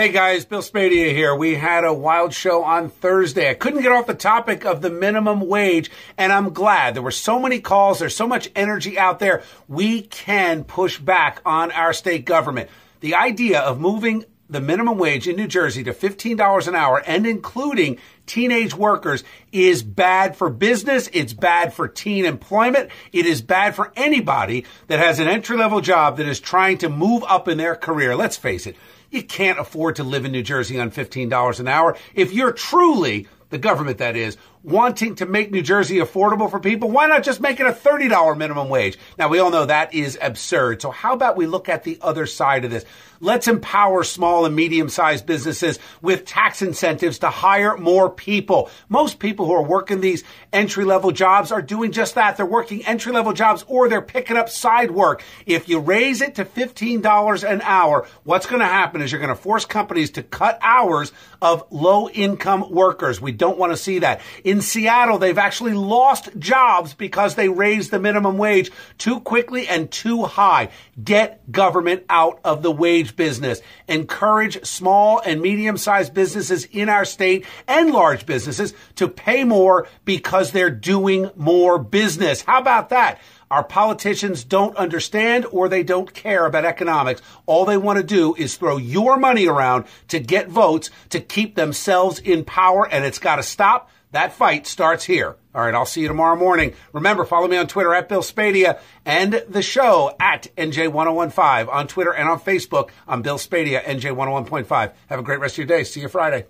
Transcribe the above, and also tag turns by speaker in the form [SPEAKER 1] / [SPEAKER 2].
[SPEAKER 1] Hey guys, Bill Spadea here. We had a wild show on Thursday. I couldn't get off the topic of the minimum wage, and I'm glad. There were so many calls, there's so much energy out there. We can push back on our state government. The idea of moving the minimum wage in New Jersey to $15 an hour and including teenage workers is bad for business. It's bad for teen employment. It is bad for anybody that has an entry level job that is trying to move up in their career. Let's face it. You can't afford to live in New Jersey on $15 an hour. If you're truly the government that is, wanting to make New Jersey affordable for people, why not just make it a $30 minimum wage? Now, we all know that is absurd. So how about we look at the other side of this? Let's empower small and medium sized businesses with tax incentives to hire more people. Most people who are working these entry level jobs are doing just that. They're working entry level jobs or they're picking up side work. If you raise it to $15 an hour, what's going to happen is you're going to force companies to cut hours of low income workers. We don't want to see that. In Seattle, they've actually lost jobs because they raised the minimum wage too quickly and too high. Get government out of the wage business. Encourage small and medium sized businesses in our state and large businesses to pay more because they're doing more business. How about that? Our politicians don't understand or they don't care about economics. All they want to do is throw your money around to get votes to keep themselves in power, and it's got to stop. That fight starts here. All right, I'll see you tomorrow morning. Remember, follow me on Twitter at Bill Spadea and the show at NJ1015 on Twitter and on Facebook. I'm Bill Spadea, NJ101.5. Have a great rest of your day. See you Friday.